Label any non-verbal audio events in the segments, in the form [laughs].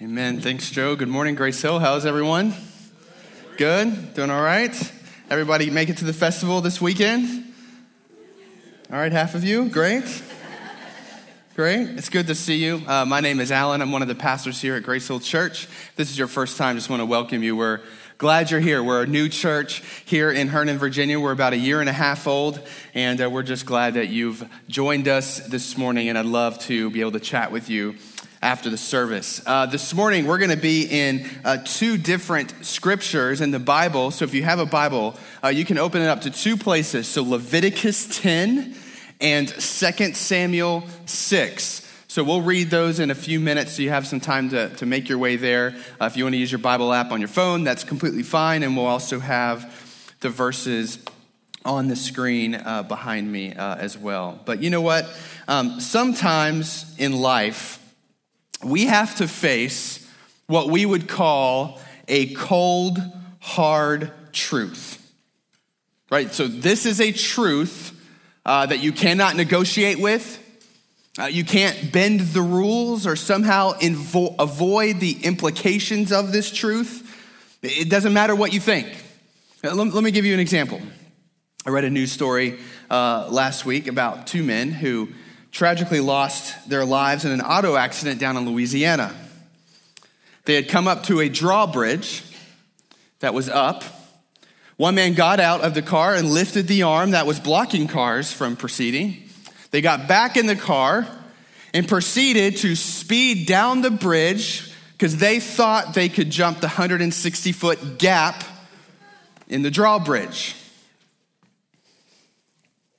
Amen. Thanks, Joe. Good morning, Grace Hill. How's everyone? Good? Doing all right? Everybody make it to the festival this weekend? All right, half of you? Great. Great. It's good to see you. Uh, my name is Alan. I'm one of the pastors here at Grace Hill Church. This is your first time, just want to welcome you. We're glad you're here. We're a new church here in Herndon, Virginia. We're about a year and a half old, and uh, we're just glad that you've joined us this morning, and I'd love to be able to chat with you after the service. Uh, this morning, we're going to be in uh, two different scriptures in the Bible. So if you have a Bible, uh, you can open it up to two places. So Leviticus 10 and 2 Samuel 6. So we'll read those in a few minutes so you have some time to, to make your way there. Uh, if you want to use your Bible app on your phone, that's completely fine. And we'll also have the verses on the screen uh, behind me uh, as well. But you know what? Um, sometimes in life, we have to face what we would call a cold, hard truth. Right? So, this is a truth uh, that you cannot negotiate with. Uh, you can't bend the rules or somehow invo- avoid the implications of this truth. It doesn't matter what you think. Uh, let, let me give you an example. I read a news story uh, last week about two men who tragically lost their lives in an auto accident down in Louisiana. They had come up to a drawbridge that was up. One man got out of the car and lifted the arm that was blocking cars from proceeding. They got back in the car and proceeded to speed down the bridge because they thought they could jump the 160 foot gap in the drawbridge.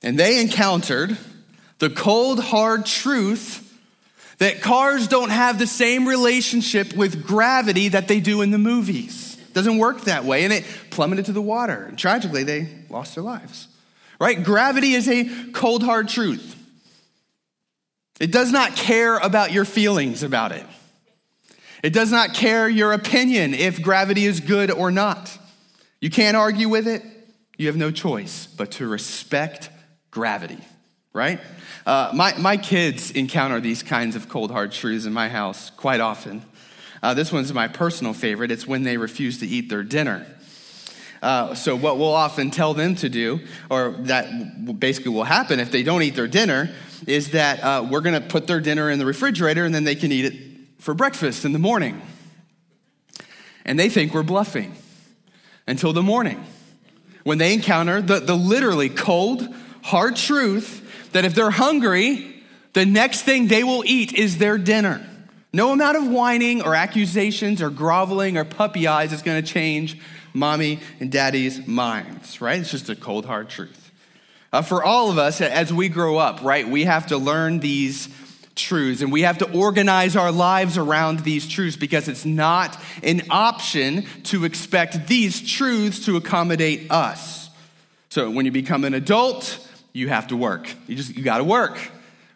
And they encountered the cold, hard truth that cars don't have the same relationship with gravity that they do in the movies. Doesn't work that way. And it plummeted to the water. And tragically, they lost their lives. Right? Gravity is a cold, hard truth. It does not care about your feelings about it. It does not care your opinion if gravity is good or not. You can't argue with it. You have no choice but to respect gravity, right? Uh, my, my kids encounter these kinds of cold, hard truths in my house quite often. Uh, this one's my personal favorite. It's when they refuse to eat their dinner. Uh, so, what we'll often tell them to do, or that basically will happen if they don't eat their dinner, is that uh, we're going to put their dinner in the refrigerator and then they can eat it for breakfast in the morning. And they think we're bluffing until the morning when they encounter the, the literally cold, hard truth that if they're hungry, the next thing they will eat is their dinner. No amount of whining or accusations or groveling or puppy eyes is going to change mommy and daddy's minds, right? It's just a cold, hard truth. Uh, for all of us, as we grow up, right, we have to learn these truths and we have to organize our lives around these truths because it's not an option to expect these truths to accommodate us. So when you become an adult, you have to work. You just, you gotta work,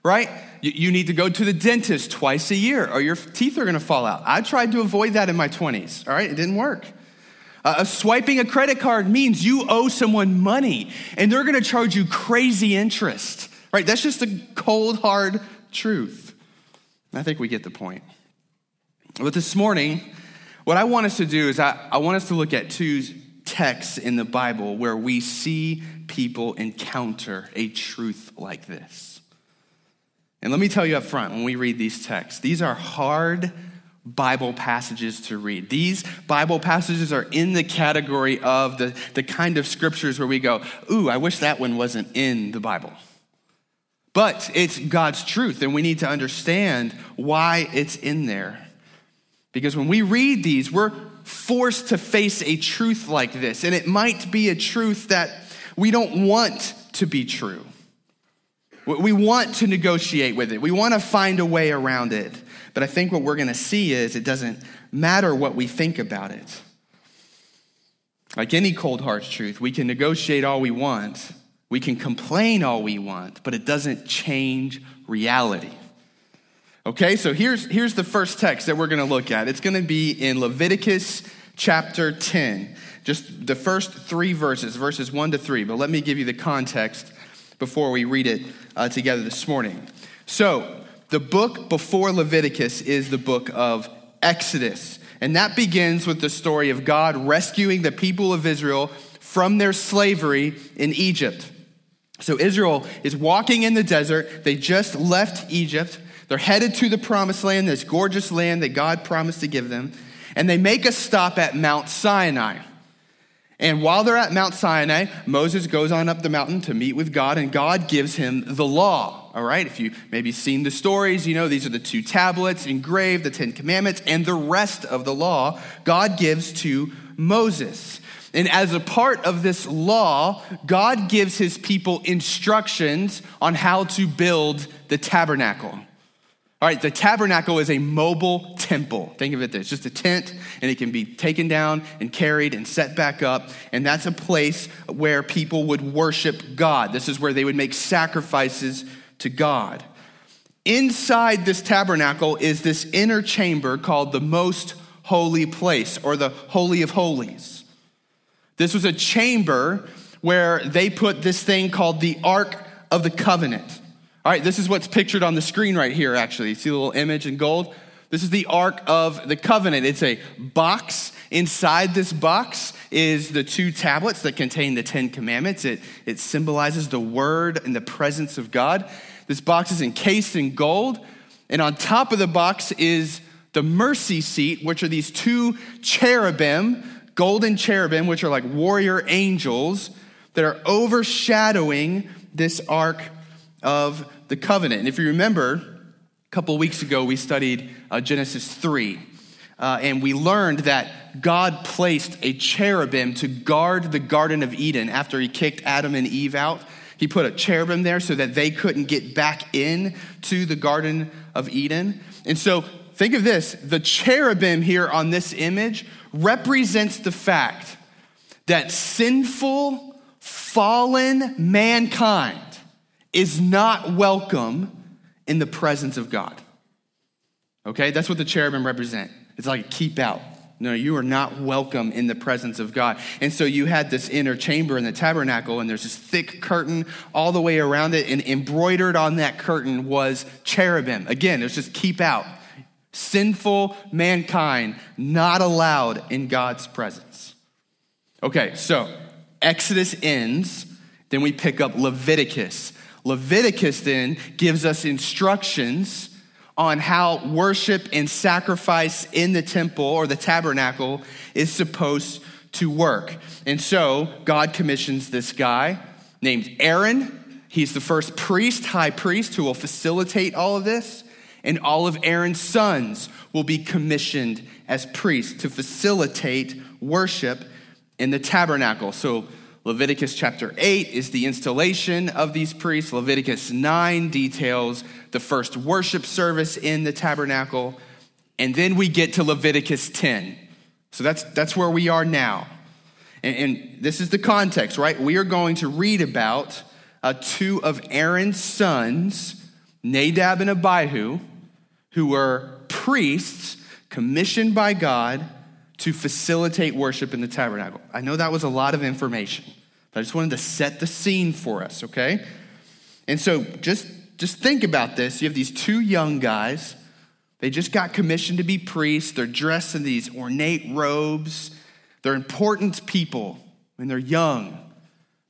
right? You, you need to go to the dentist twice a year or your teeth are gonna fall out. I tried to avoid that in my 20s, all right? It didn't work. Uh, swiping a credit card means you owe someone money and they're gonna charge you crazy interest, right? That's just the cold, hard truth. I think we get the point. But this morning, what I want us to do is I, I want us to look at two texts in the Bible where we see people encounter a truth like this. And let me tell you up front when we read these texts, these are hard Bible passages to read. These Bible passages are in the category of the, the kind of scriptures where we go, ooh, I wish that one wasn't in the Bible. But it's God's truth, and we need to understand why it's in there. Because when we read these, we're forced to face a truth like this. And it might be a truth that we don't want to be true. We want to negotiate with it, we want to find a way around it. But I think what we're going to see is it doesn't matter what we think about it. Like any cold hard truth, we can negotiate all we want, we can complain all we want, but it doesn't change reality. Okay, so here's, here's the first text that we're going to look at. It's going to be in Leviticus chapter 10, just the first three verses, verses 1 to 3. But let me give you the context before we read it uh, together this morning. So, the book before Leviticus is the book of Exodus. And that begins with the story of God rescuing the people of Israel from their slavery in Egypt. So Israel is walking in the desert. They just left Egypt. They're headed to the promised land, this gorgeous land that God promised to give them. And they make a stop at Mount Sinai. And while they're at Mount Sinai, Moses goes on up the mountain to meet with God, and God gives him the law. All right, if you maybe seen the stories, you know these are the two tablets engraved, the Ten Commandments, and the rest of the law God gives to Moses. And as a part of this law, God gives his people instructions on how to build the tabernacle. All right, the tabernacle is a mobile temple. Think of it it's just a tent, and it can be taken down and carried and set back up. And that's a place where people would worship God. This is where they would make sacrifices to God. Inside this tabernacle is this inner chamber called the most holy place or the Holy of Holies. This was a chamber where they put this thing called the Ark of the Covenant. All right, this is what's pictured on the screen right here, actually. You see the little image in gold? This is the Ark of the Covenant. It's a box. Inside this box is the two tablets that contain the Ten Commandments. It, it symbolizes the Word and the presence of God. This box is encased in gold. And on top of the box is the mercy seat, which are these two cherubim, golden cherubim, which are like warrior angels that are overshadowing this Ark of the covenant. And if you remember, a couple weeks ago we studied uh, Genesis 3. Uh, and we learned that God placed a cherubim to guard the Garden of Eden after he kicked Adam and Eve out. He put a cherubim there so that they couldn't get back in to the Garden of Eden. And so think of this the cherubim here on this image represents the fact that sinful, fallen mankind is not welcome in the presence of God. Okay, that's what the cherubim represent. It's like keep out. No, you are not welcome in the presence of God. And so you had this inner chamber in the tabernacle, and there's this thick curtain all the way around it, and embroidered on that curtain was cherubim. Again, it's just keep out. Sinful mankind not allowed in God's presence. Okay, so Exodus ends, then we pick up Leviticus. Leviticus then gives us instructions on how worship and sacrifice in the temple or the tabernacle is supposed to work. And so God commissions this guy named Aaron. He's the first priest, high priest, who will facilitate all of this. And all of Aaron's sons will be commissioned as priests to facilitate worship in the tabernacle. So Leviticus chapter 8 is the installation of these priests. Leviticus 9 details the first worship service in the tabernacle. And then we get to Leviticus 10. So that's, that's where we are now. And, and this is the context, right? We are going to read about uh, two of Aaron's sons, Nadab and Abihu, who were priests commissioned by God to facilitate worship in the tabernacle. I know that was a lot of information, but I just wanted to set the scene for us, okay? And so just, just think about this. You have these two young guys. They just got commissioned to be priests. They're dressed in these ornate robes. They're important people when they're young.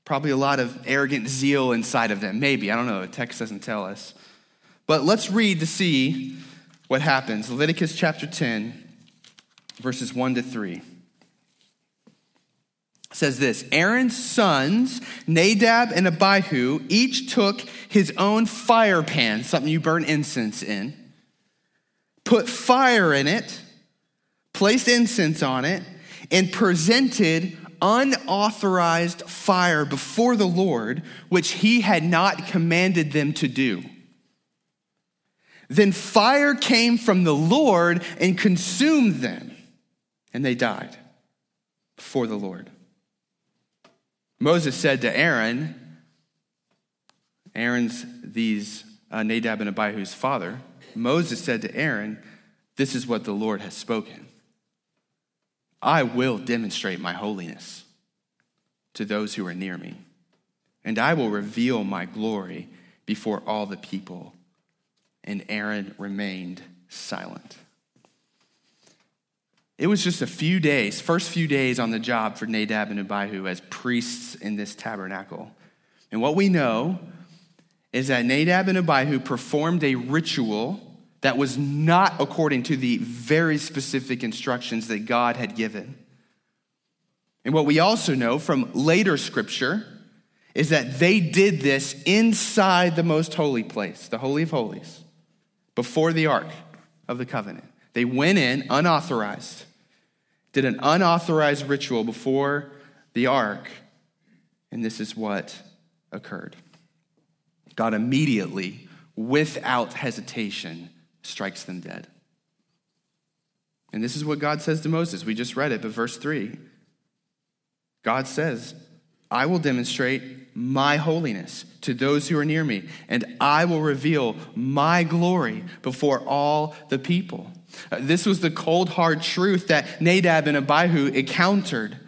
Probably a lot of arrogant zeal inside of them. Maybe. I don't know. The text doesn't tell us. But let's read to see what happens. Leviticus chapter 10 verses 1 to 3 says this Aaron's sons, Nadab and Abihu, each took his own fire pan, something you burn incense in, put fire in it, placed incense on it, and presented unauthorized fire before the Lord, which he had not commanded them to do. Then fire came from the Lord and consumed them and they died before the Lord. Moses said to Aaron, Aaron's these uh, Nadab and Abihu's father, Moses said to Aaron, This is what the Lord has spoken. I will demonstrate my holiness to those who are near me, and I will reveal my glory before all the people. And Aaron remained silent. It was just a few days, first few days on the job for Nadab and Abihu as priests in this tabernacle. And what we know is that Nadab and Abihu performed a ritual that was not according to the very specific instructions that God had given. And what we also know from later scripture is that they did this inside the most holy place, the Holy of Holies, before the Ark of the Covenant. They went in unauthorized, did an unauthorized ritual before the Ark, and this is what occurred. God immediately, without hesitation, strikes them dead. And this is what God says to Moses. We just read it, but verse 3 God says, I will demonstrate my holiness to those who are near me, and I will reveal my glory before all the people. Uh, this was the cold, hard truth that Nadab and Abihu encountered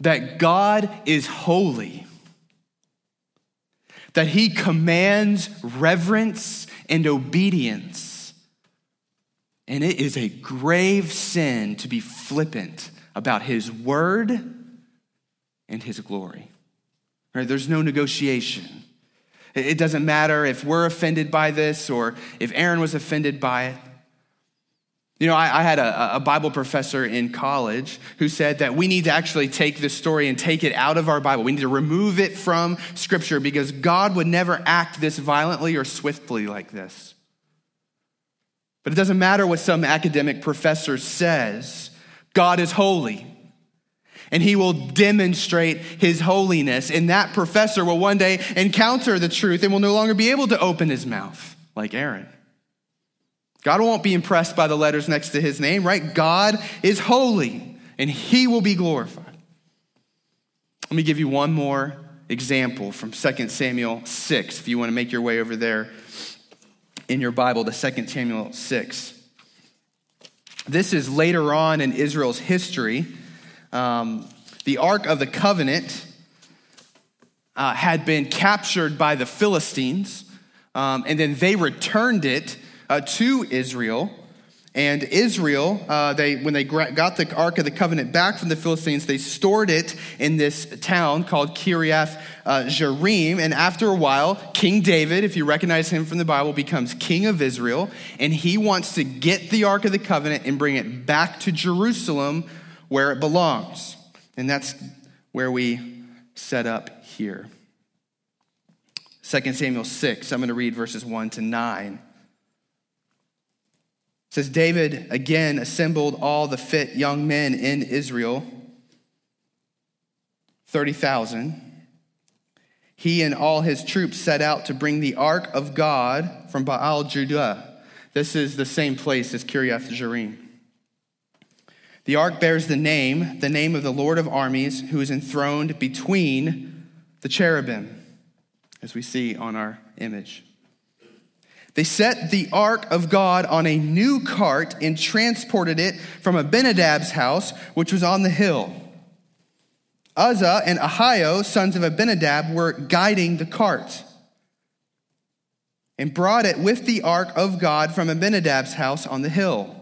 that God is holy, that he commands reverence and obedience. And it is a grave sin to be flippant about his word and his glory. Right? There's no negotiation. It doesn't matter if we're offended by this or if Aaron was offended by it. You know, I, I had a, a, Bible professor in college who said that we need to actually take this story and take it out of our Bible. We need to remove it from Scripture because God would never act this violently or swiftly like this. But it doesn't matter what some academic professor says, God is holy and he will demonstrate his holiness. And that professor will one day encounter the truth and will no longer be able to open his mouth like Aaron. God won't be impressed by the letters next to his name, right? God is holy and he will be glorified. Let me give you one more example from 2 Samuel 6, if you want to make your way over there in your Bible to 2 Samuel 6. This is later on in Israel's history. Um, the Ark of the Covenant uh, had been captured by the Philistines, um, and then they returned it uh, to Israel. And Israel, uh, they, when they got the Ark of the Covenant back from the Philistines, they stored it in this town called Kiriath uh. And after a while, King David, if you recognize him from the Bible, becomes king of Israel. And he wants to get the Ark of the Covenant and bring it back to Jerusalem where it belongs. And that's where we set up here. 2 Samuel 6, I'm going to read verses 1 to 9. Says, David again assembled all the fit young men in Israel, 30,000. He and all his troops set out to bring the ark of God from Baal Judah. This is the same place as Kiriath Jearim. The ark bears the name, the name of the Lord of armies, who is enthroned between the cherubim, as we see on our image. They set the ark of God on a new cart and transported it from Abinadab's house, which was on the hill. Uzzah and Ahio, sons of Abinadab, were guiding the cart and brought it with the ark of God from Abinadab's house on the hill.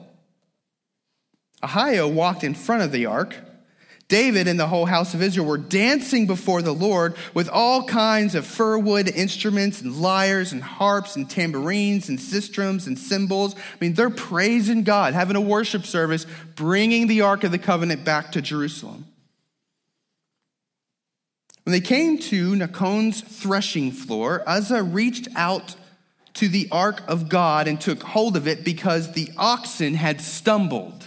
Ahio walked in front of the ark. David and the whole house of Israel were dancing before the Lord with all kinds of fir wood instruments and lyres and harps and tambourines and sistrums and cymbals. I mean, they're praising God, having a worship service, bringing the Ark of the Covenant back to Jerusalem. When they came to Nacon's threshing floor, Uzzah reached out to the ark of God and took hold of it because the oxen had stumbled.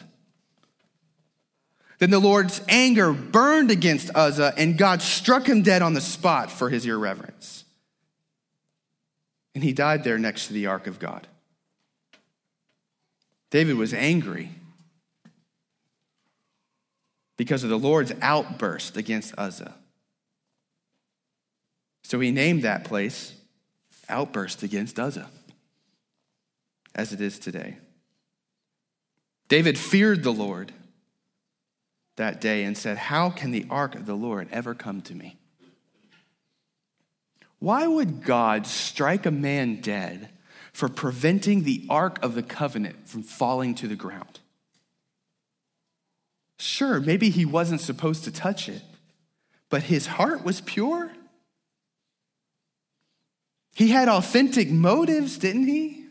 Then the Lord's anger burned against Uzzah, and God struck him dead on the spot for his irreverence. And he died there next to the ark of God. David was angry because of the Lord's outburst against Uzzah. So he named that place Outburst Against Uzzah, as it is today. David feared the Lord that day and said, How can the ark of the Lord ever come to me? Why would God strike a man dead for preventing the ark of the covenant from falling to the ground? Sure, maybe he wasn't supposed to touch it, but his heart was pure. He had authentic motives, didn't he?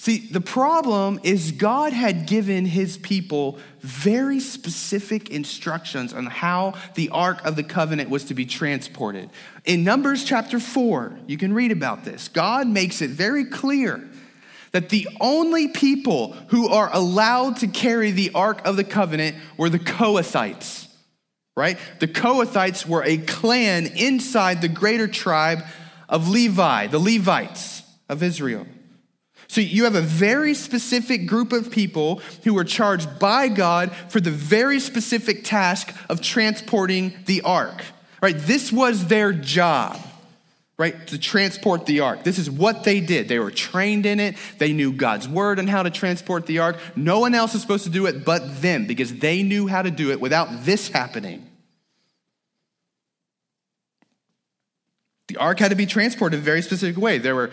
See, the problem is God had given his people very specific instructions on how the Ark of the Covenant was to be transported. In Numbers chapter 4, you can read about this. God makes it very clear that the only people who are allowed to carry the Ark of the Covenant were the Kohathites, right? The Kohathites were a clan inside the greater tribe of Levi, the Levites of Israel. So you have a very specific group of people who were charged by God for the very specific task of transporting the ark. Right? This was their job. Right? To transport the ark. This is what they did. They were trained in it. They knew God's word on how to transport the ark. No one else is supposed to do it but them because they knew how to do it without this happening. The ark had to be transported a very specific way. There were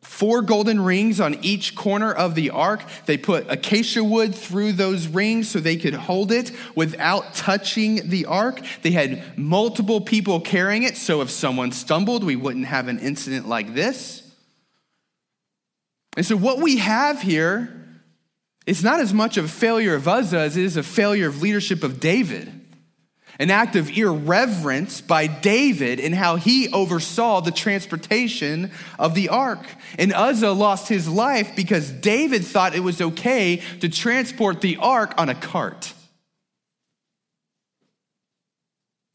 four golden rings on each corner of the ark. They put acacia wood through those rings so they could hold it without touching the ark. They had multiple people carrying it, so if someone stumbled, we wouldn't have an incident like this. And so, what we have here is not as much of a failure of Uzzah as it is a failure of leadership of David an act of irreverence by David in how he oversaw the transportation of the ark. And Uzzah lost his life because David thought it was okay to transport the ark on a cart.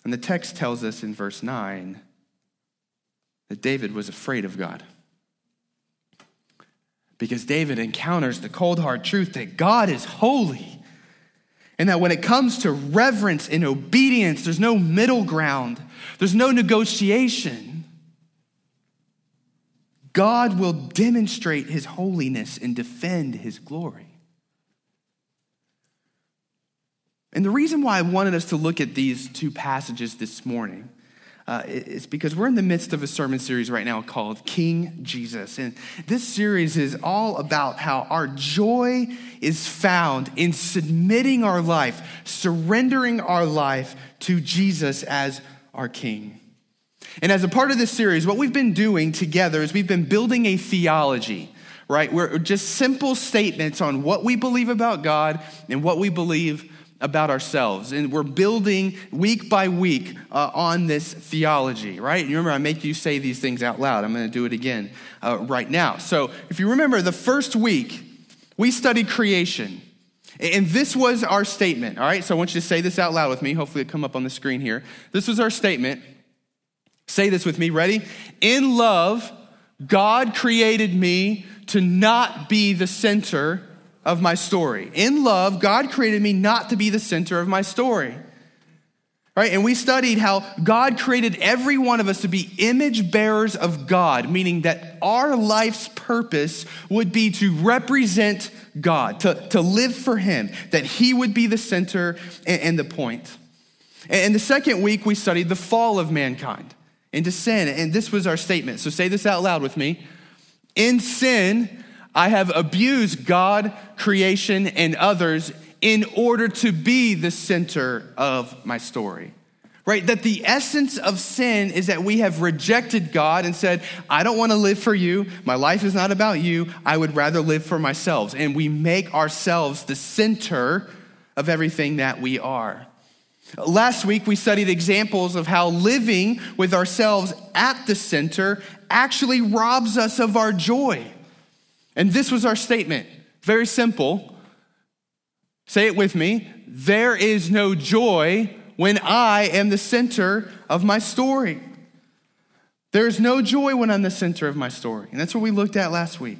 And the text tells us in verse 9 that David was afraid of God. Because David encounters the cold hard truth that God is holy and that when it comes to reverence and obedience, there's no middle ground, there's no negotiation. God will demonstrate his holiness and defend his glory. And the reason why I wanted us to look at these two passages this morning uh, is because we're in the midst of a sermon series right now called King Jesus. And this series is all about how our joy is found in submitting our life, surrendering our life to Jesus as our King. And as a part of this series, what we've been doing together is we've been building a theology, right? We're just simple statements on what we believe about God and what we believe about ourselves. And we're building week by week uh, on this theology, right? Remember, I make you say these things out loud. I'm going to do it again uh, right now. So, if you remember, the first week, we studied creation. And this was our statement, all right? So I want you to say this out loud with me. Hopefully, it come up on the screen here. This was our statement. Say this with me. Ready? In love, God created me to not be the center of my story. In love, God created me not to be the center of my story. Right? And we studied how God created every one of us to be image bearers of God, meaning that our life's purpose would be to represent God, to, to live for Him, that He would be the center and, and the point. And the second week, we studied the fall of mankind into sin. And this was our statement. So say this out loud with me. In sin, I have abused God, creation, and others in order to be the center of my story. Right? That the essence of sin is that we have rejected God and said, I don't want to live for you. My life is not about you. I would rather live for myself. And we make ourselves the center of everything that we are. Last week, we studied examples of how living with ourselves at the center actually robs us of our joy. And this was our statement. Very simple. Say it with me. There is no joy when I am the center of my story. There is no joy when I'm the center of my story. And that's what we looked at last week.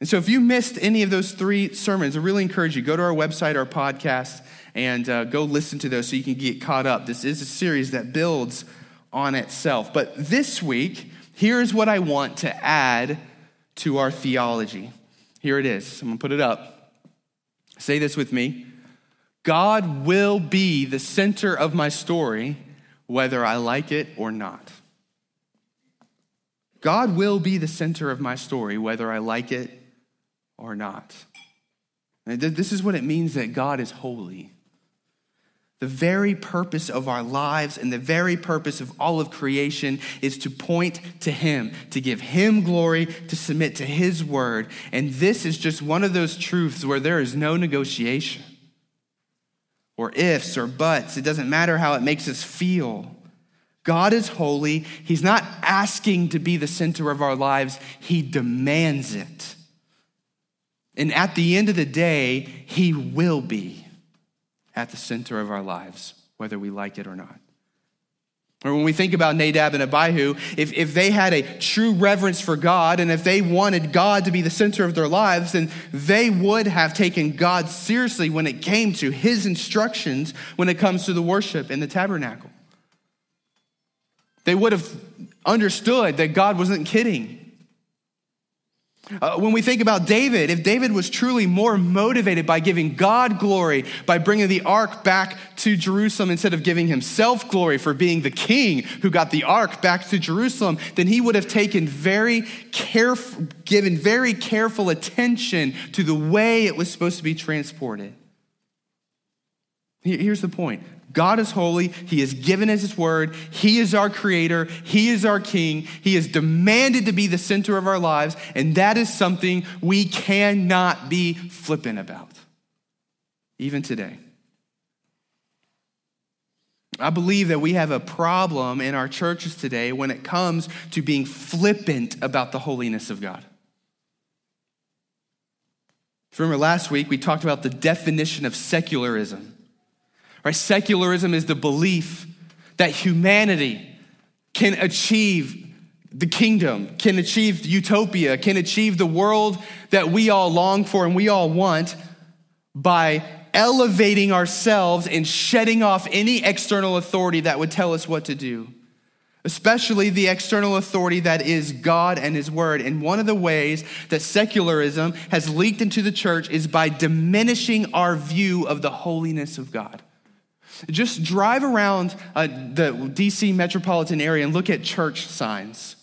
And so if you missed any of those three sermons, I really encourage you go to our website, our podcast, and uh, go listen to those so you can get caught up. This is a series that builds on itself. But this week, here's what I want to add to our theology. Here it is. I'm going to put it up. Say this with me God will be the center of my story, whether I like it or not. God will be the center of my story, whether I like it or not. This is what it means that God is holy. The very purpose of our lives and the very purpose of all of creation is to point to Him, to give Him glory, to submit to His word. And this is just one of those truths where there is no negotiation or ifs or buts. It doesn't matter how it makes us feel. God is holy. He's not asking to be the center of our lives, He demands it. And at the end of the day, He will be at the center of our lives, whether we like it or not. Or when we think about Nadab and Abihu, if, if they had a true reverence for God and if they wanted God to be the center of their lives, then they would have taken God seriously when it came to his instructions when it comes to the worship in the tabernacle. They would have understood that God wasn't kidding. Uh, when we think about David, if David was truly more motivated by giving God glory, by bringing the ark back to Jerusalem instead of giving himself glory for being the king who got the ark back to Jerusalem, then he would have taken very careful, given very careful attention to the way it was supposed to be transported. Here's the point God is holy. He has given us His word. He is our creator. He is our king. He is demanded to be the center of our lives. And that is something we cannot be flippant about, even today. I believe that we have a problem in our churches today when it comes to being flippant about the holiness of God. Remember last week we talked about the definition of secularism. Right? Secularism is the belief that humanity can achieve the kingdom, can achieve utopia, can achieve the world that we all long for and we all want by elevating ourselves and shedding off any external authority that would tell us what to do, especially the external authority that is God and His Word. And one of the ways that secularism has leaked into the church is by diminishing our view of the holiness of God. Just drive around uh, the DC metropolitan area and look at church signs.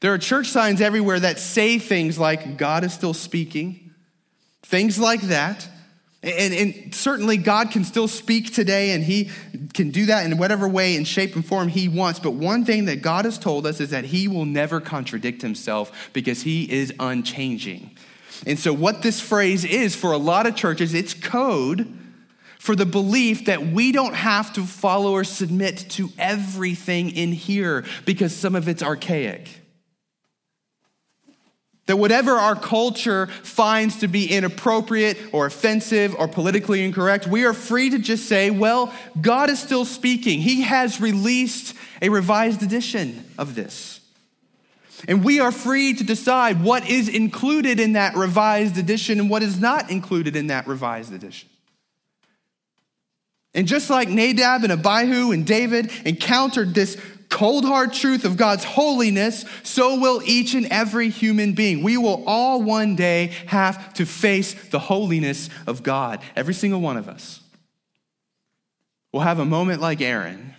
There are church signs everywhere that say things like, God is still speaking, things like that. And, and, certainly, God can still speak today, and He can do that in whatever way and shape and form He wants. But one thing that God has told us is that He will never contradict Himself because He is unchanging. And so, what this phrase is for a lot of churches, it's code for the belief that we don't have to follow or submit to everything in here because some of it's archaic. That whatever our culture finds to be inappropriate or offensive or politically incorrect, we are free to just say, well, God is still speaking. He has released a revised edition of this. And we are free to decide what is included in that revised edition and what is not included in that revised edition. And just like Nadab and Abihu and David encountered this cold hard truth of God's holiness, so will each and every human being. We will all one day have to face the holiness of God, every single one of us. We'll have a moment like Aaron.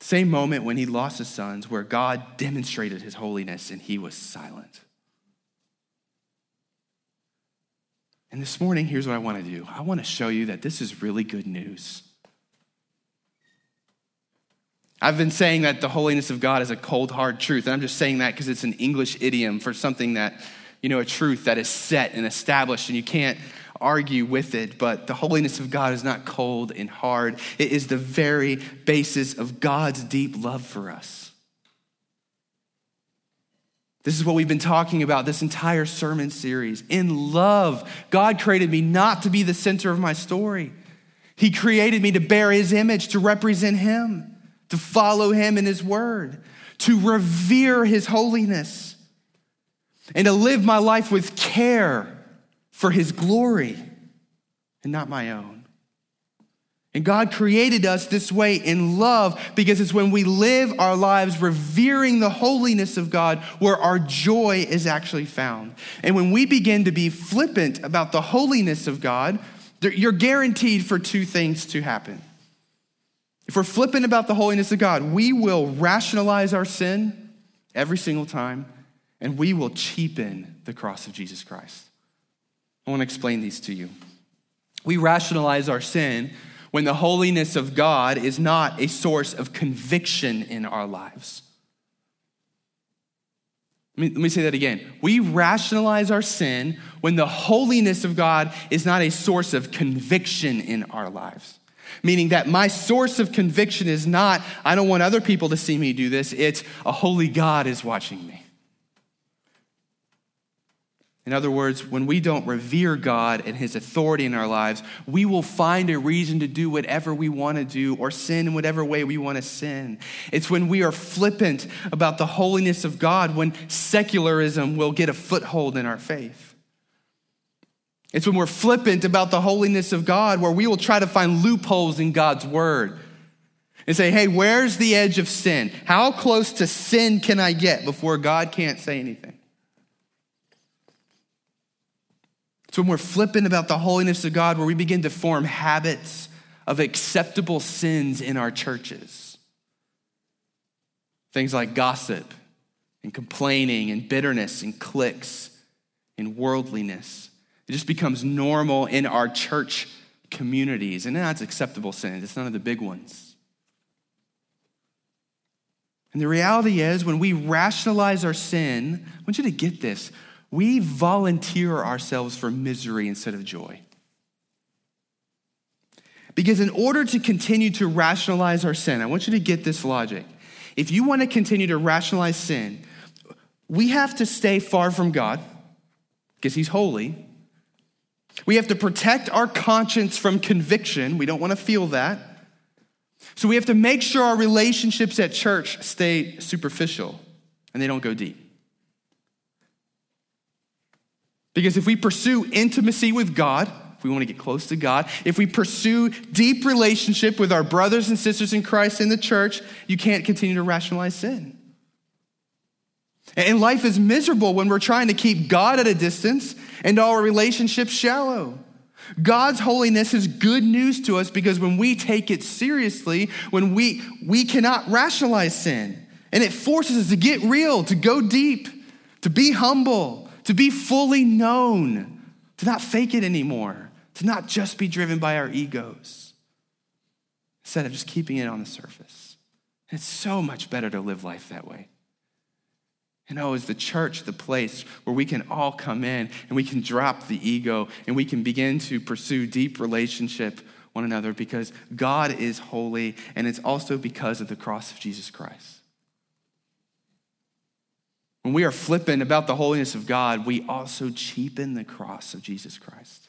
Same moment when he lost his sons, where God demonstrated his holiness and he was silent. And this morning, here's what I want to do I want to show you that this is really good news. I've been saying that the holiness of God is a cold, hard truth. And I'm just saying that because it's an English idiom for something that, you know, a truth that is set and established and you can't argue with it. But the holiness of God is not cold and hard, it is the very basis of God's deep love for us. This is what we've been talking about this entire sermon series. In love, God created me not to be the center of my story. He created me to bear His image, to represent Him, to follow Him in His word, to revere His holiness, and to live my life with care for His glory and not my own. And God created us this way in love because it's when we live our lives revering the holiness of God where our joy is actually found. And when we begin to be flippant about the holiness of God, you're guaranteed for two things to happen. If we're flippant about the holiness of God, we will rationalize our sin every single time and we will cheapen the cross of Jesus Christ. I want to explain these to you. We rationalize our sin when the holiness of God is not a source of conviction in our lives. Let me, let me, say that again. We rationalize our sin when the holiness of God is not a source of conviction in our lives. Meaning that my source of conviction is not, I don't want other people to see me do this, it's a holy God is watching me. In other words, when we don't revere God and His authority in our lives, we will find a reason to do whatever we want to do or sin in whatever way we want to sin. It's when we are flippant about the holiness of God when secularism will get a foothold in our faith. It's when we're flippant about the holiness of God where we will try to find loopholes in God's word and say, hey, where's the edge of sin? How close to sin can I get before God can't say anything? It's when we're flippant about the holiness of God where we begin to form habits of acceptable sins in our churches. Things like gossip and complaining and bitterness and cliques and worldliness. It just becomes normal in our church communities. And that's acceptable sins, it's none of the big ones. And the reality is, when we rationalize our sin, I want you to get this we volunteer ourselves for misery instead of joy. Because in order to continue to rationalize our sin, I want you to get this logic. If you want to continue to rationalize sin, we have to stay far from God because He's holy. We have to protect our conscience from conviction. We don't want to feel that. So we have to make sure our relationships at church stay superficial and they don't go deep. Because if we pursue intimacy with God, if we want to get close to God, if we pursue deep relationship with our brothers and sisters in Christ in the church, you can't continue to rationalize sin. And life is miserable when we're trying to keep God at a distance and our relationships shallow. God's holiness is good news to us because when we take it seriously, when we, we cannot rationalize sin, and it forces us to get real, to go deep, to be humble, to be fully known, to not fake it anymore, to not just be driven by our egos, instead of just keeping it on the surface. It's so much better to live life that way. And oh, is the church the place where we can all come in and we can drop the ego and we can begin to pursue deep relationship one another because God is holy and it's also because of the cross of Jesus Christ. When we are flippant about the holiness of God, we also cheapen the cross of Jesus Christ.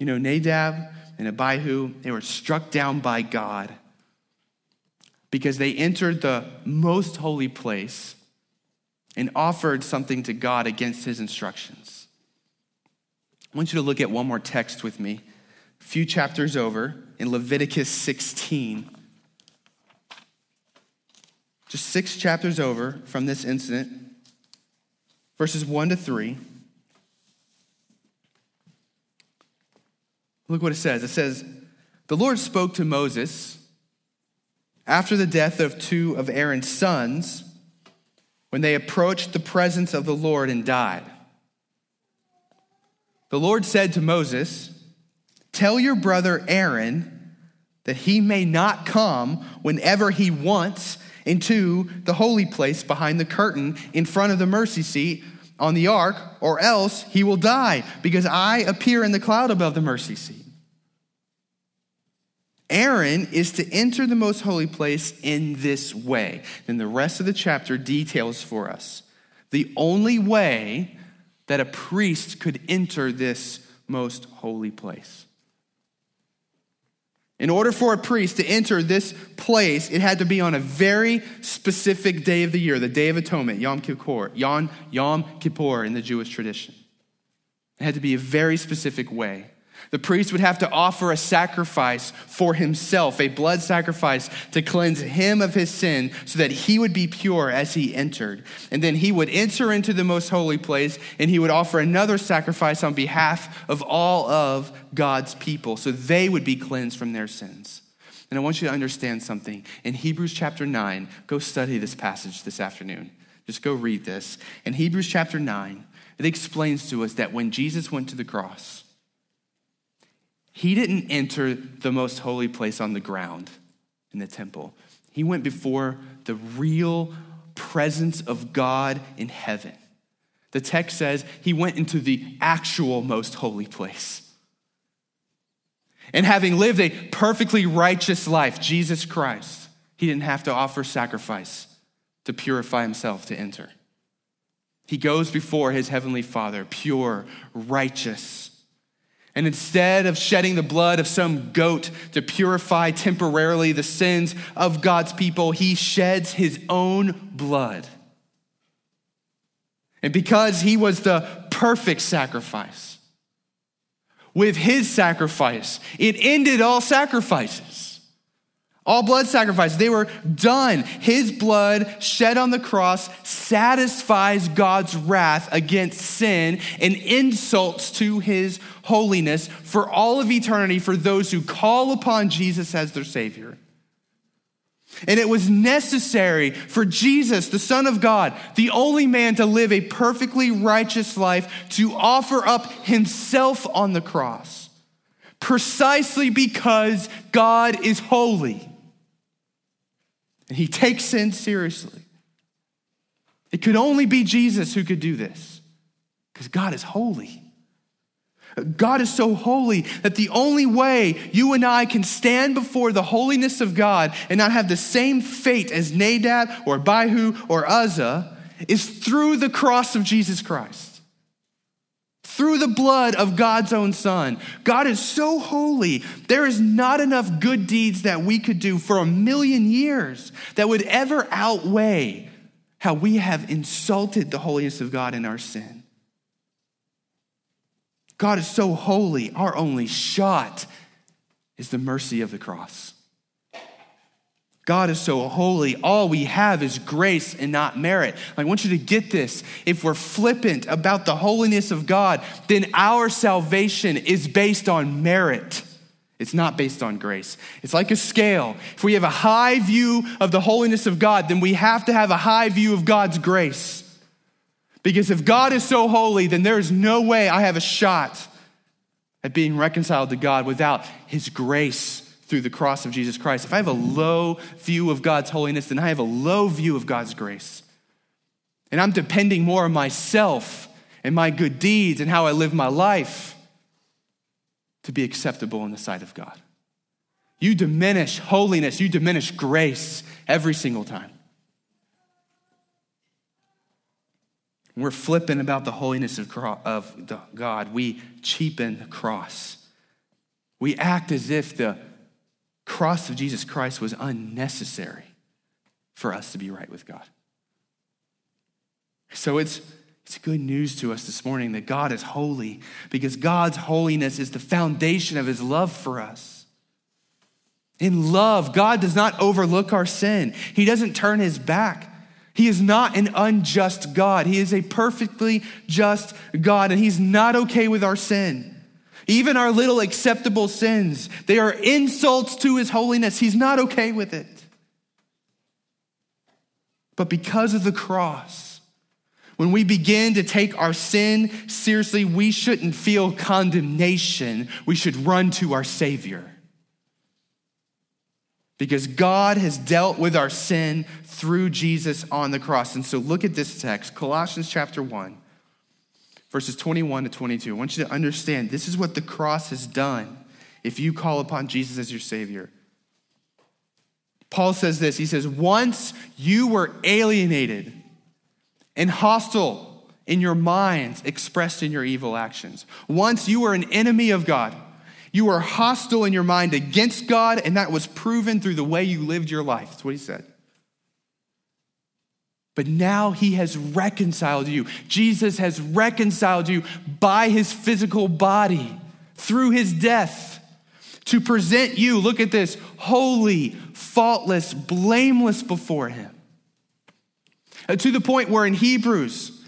You know, Nadab and Abihu, they were struck down by God because they entered the most holy place and offered something to God against his instructions. I want you to look at one more text with me, a few chapters over in Leviticus 16 just six chapters over from this incident, verses 1 to 3. Look what it says. It says, The Lord spoke to Moses after the death of two of Aaron's sons when they approached the presence of the Lord and died. The Lord said to Moses, Tell your brother Aaron that he may not come whenever he wants into the holy place behind the curtain in front of the mercy seat on the ark, or else he will die, because I appear in the cloud above the mercy seat. Aaron is to enter the most holy place in this way. Then the rest of the chapter details for us the only way that a priest could enter this most holy place. In order for a priest to enter this place, it had to be on a very specific day of the year, the Day of Atonement, Yom Kippur, Yom, Yom Kippur in the Jewish tradition. It had to be a very specific way. The priest would have to offer a sacrifice for himself, a blood sacrifice to cleanse him of his sin so that he would be pure as he entered. And then he would enter into the most holy place and he would offer another sacrifice on behalf of all of God's people so they would be cleansed from their sins. And I want you to understand something. In Hebrews chapter 9, go study this passage this afternoon. Just go read this. In Hebrews chapter 9, it explains to us that when Jesus went to the cross, he didn't enter the most holy place on the ground in the temple. He went before the real presence of God in heaven. The text says he went into the actual most holy place. And having lived a perfectly righteous life, Jesus Christ, he didn't have to offer sacrifice to purify himself to enter. He goes before his heavenly Father, pure, righteous. And instead of shedding the blood of some goat to purify temporarily the sins of God's people, he sheds his own blood. And because he was the perfect sacrifice, with his sacrifice. It ended all sacrifices, all blood sacrifices. They were done. His blood shed on the cross satisfies God's wrath against sin and insults to his holiness for all of eternity for those who call upon Jesus as their Savior. And it was necessary for Jesus, the Son of God, the only man to live a perfectly righteous life, to offer up himself on the cross, precisely because God is holy. And he takes sin seriously. It could only be Jesus who could do this, because God is holy. God is so holy that the only way you and I can stand before the holiness of God and not have the same fate as Nadab or Abihu or Uzzah is through the cross of Jesus Christ. Through the blood of God's own Son. God is so holy, there is not enough good deeds that we could do for a million years that would ever outweigh how we have insulted the holiness of God in our sin. God is so holy, our only shot is the mercy of the cross. God is so holy, all we have is grace and not merit. I want you to get this. If we're flippant about the holiness of God, then our salvation is based on merit. It's not based on grace. It's like a scale. If we have a high view of the holiness of God, then we have to have a high view of God's grace. Because if God is so holy, then there is no way I have a shot at being reconciled to God without His grace through the cross of Jesus Christ. If I have a low view of God's holiness, then I have a low view of God's grace. And I'm depending more on myself and my good deeds and how I live my life to be acceptable in the sight of God. You diminish holiness, you diminish grace every single time. We're flippant about the holiness of God, we cheapen the cross. We act as if the cross of Jesus Christ was unnecessary for us to be right with God. So it's, it's good news to us this morning that God is holy because God's holiness is the foundation of his love for us. In love, God does not overlook our sin, he doesn't turn his back. He is not an unjust God. He is a perfectly just God, and He's not okay with our sin. Even our little acceptable sins, they are insults to His holiness. He's not okay with it. But because of the cross, when we begin to take our sin seriously, we shouldn't feel condemnation. We should run to our Savior. Because God has dealt with our sin through Jesus on the cross. And so look at this text, Colossians chapter 1, verses 21 to 22. I want you to understand this is what the cross has done if you call upon Jesus as your Savior. Paul says this He says, Once you were alienated and hostile in your minds, expressed in your evil actions. Once you were an enemy of God. You were hostile in your mind against God, and that was proven through the way you lived your life. That's what he said. But now he has reconciled you. Jesus has reconciled you by his physical body through his death to present you, look at this, holy, faultless, blameless before him. Uh, to the point where in Hebrews,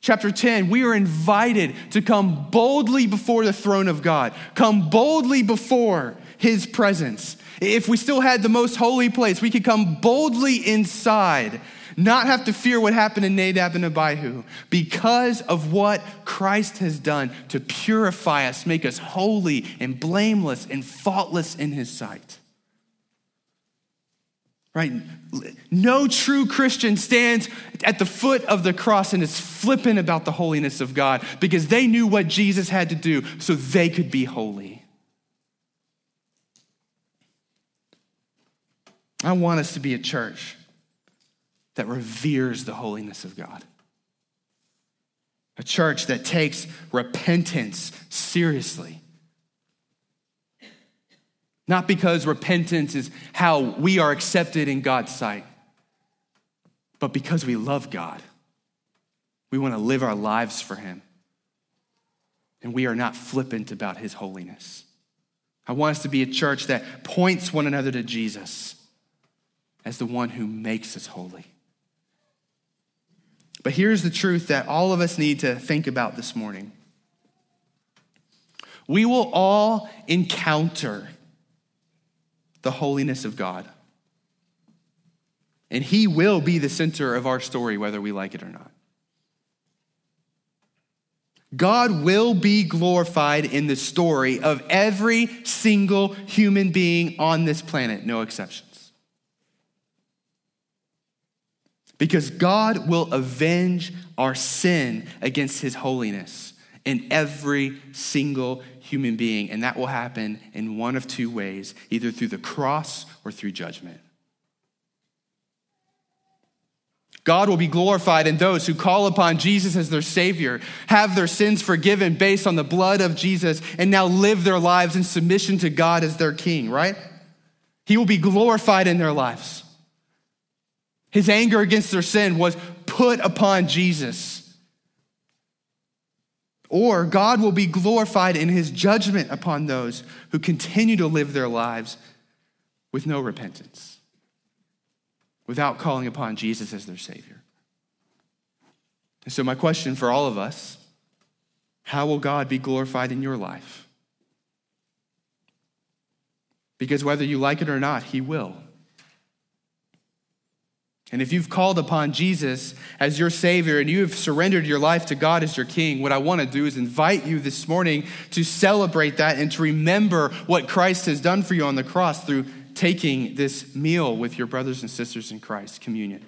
chapter 10, we are invited to come boldly before the throne of God, come boldly before his presence. If we still had the most holy place, we could come boldly inside not have to fear what happened to Nadab and Abihu because of what Christ has done to purify us, make us holy and blameless and faultless in his sight. Right? No true Christian stands at the foot of the cross and is flippant about the holiness of God because they knew what Jesus had to do so they could be holy. I want us to be a church that reveres the holiness of God. A church that takes repentance seriously. Not because repentance is how we are accepted in God's sight, but because we love God. We want to live our lives for Him. And we are not flippant about His holiness. I want us to be a church that points one another to Jesus as the one who makes us holy. But here's the truth that all of us need to think about this morning. We will all encounter the holiness of God. And He will be the center of our story, whether we like it or not. God will be glorified in the story of every single human being on this planet, no exceptions. Because God will avenge our sin against his holiness in every single human being. And that will happen in one of two ways either through the cross or through judgment. God will be glorified in those who call upon Jesus as their Savior, have their sins forgiven based on the blood of Jesus, and now live their lives in submission to God as their King, right? He will be glorified in their lives. His anger against their sin was put upon Jesus. Or God will be glorified in his judgment upon those who continue to live their lives with no repentance, without calling upon Jesus as their Savior. And so, my question for all of us how will God be glorified in your life? Because whether you like it or not, He will. And if you've called upon Jesus as your Savior and you have surrendered your life to God as your King, what I want to do is invite you this morning to celebrate that and to remember what Christ has done for you on the cross through taking this meal with your brothers and sisters in Christ, communion.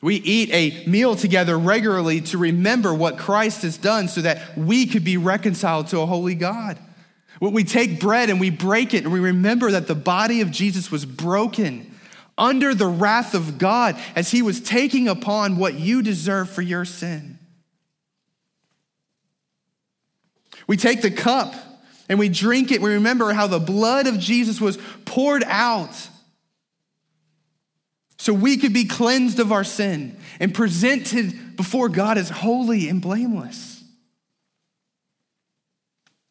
We eat a meal together regularly to remember what Christ has done so that we could be reconciled to a holy God. When we take bread and we break it and we remember that the body of Jesus was broken under the wrath of God as he was taking upon what you deserve for your sin. We take the cup and we drink it. We remember how the blood of Jesus was poured out so we could be cleansed of our sin and presented before God as holy and blameless.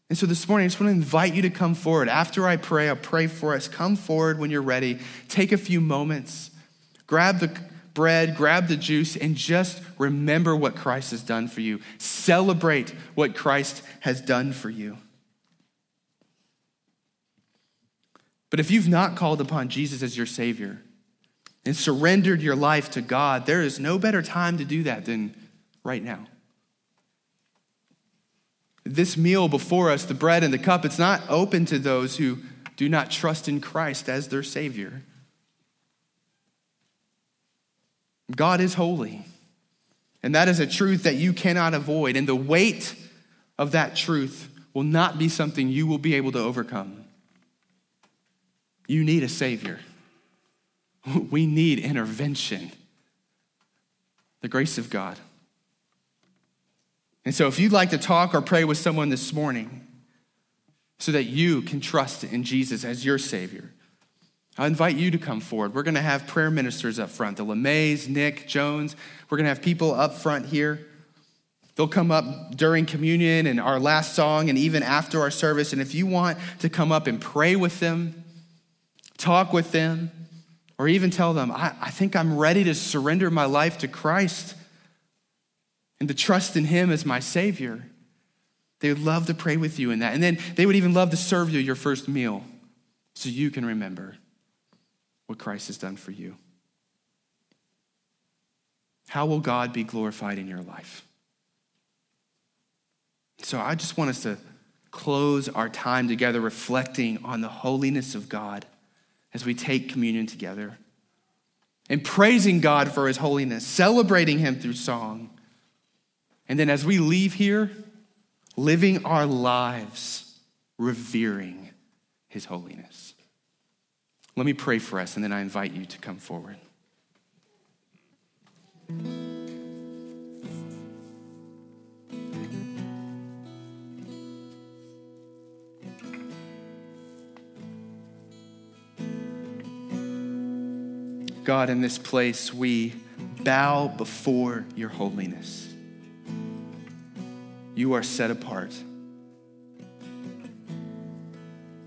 And so this morning, I just want to invite you to come forward. After I pray, I'll pray for us. Come forward when you're ready. Take a few moments. Grab the bread, grab the juice, and just remember what Christ has done for you. Celebrate what Christ has done for you. But if you've not called upon Jesus as your Savior and surrendered your life to God, there is no better time to do that than right now this meal before us, the bread and the cup, it's not open to those who do not trust in Christ as their Savior. God is holy. And that is a truth that you cannot avoid. And the weight of that truth will not be something you will be able to overcome. You need a Savior. [laughs] We need intervention. The grace of God. And so, if you'd like to talk or pray with someone this morning so that you can trust in Jesus as your Savior, I invite you to come forward. We're going to have prayer ministers up front the LeMays, Nick, Jones. We're going to have people up front here. They'll come up during communion and our last song and even after our service. And if you want to come up and pray with them, talk with them, or even tell them, I, I think I'm ready to surrender my life to Christ and to trust in Him as my Savior, they would love to pray with you in that. And then they would even love to serve you your first meal so you can remember what Christ has done for you. how will God be glorified in your life? So I just want us to close our time together reflecting on the holiness of God as we take communion together and praising God for his holiness, celebrating him through song. And then as we leave here, living our lives revering his holiness. Let me pray for us, and then I invite you to come forward. God, in this place, we bow before your holiness. You are set apart.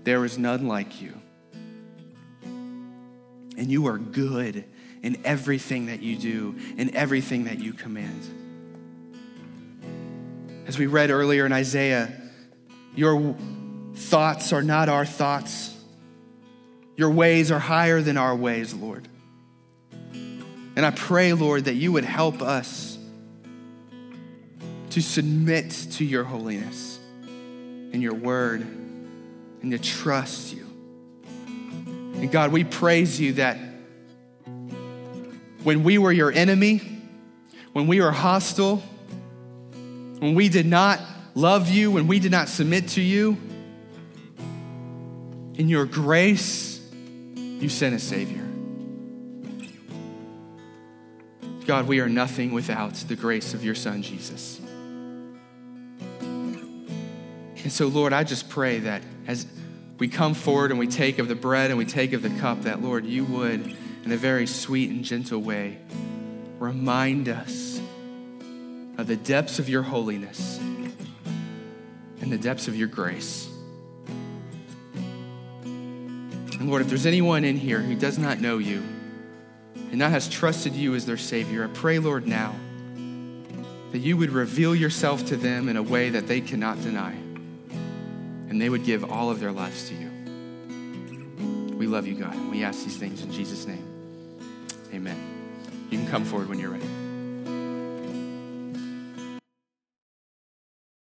There is none like you. And you are good in everything that you do, in everything that you command. As we read earlier in Isaiah, your thoughts are not our thoughts. Your ways are higher than our ways, Lord. And I pray, Lord, that you would help us to submit to your holiness and your word and to trust you. And God, we praise you that when we were your enemy, when we were hostile, when we did not love you, when we did not submit to you, in your grace, you sent a Savior. God, we are nothing without the grace of your Son, Jesus. And so, Lord, I just pray that as we come forward and we take of the bread and we take of the cup, that, Lord, you would, in a very sweet and gentle way, remind us of the depths of your holiness and the depths of your grace. And Lord, if there's anyone in here who does not know you, and now has trusted you as their Savior, I pray, Lord, now that you would reveal yourself to them in a way that they cannot deny, and they would give all of their lives to you. We love you, God, we ask these things in Jesus' name. Amen. You can come forward when you're ready.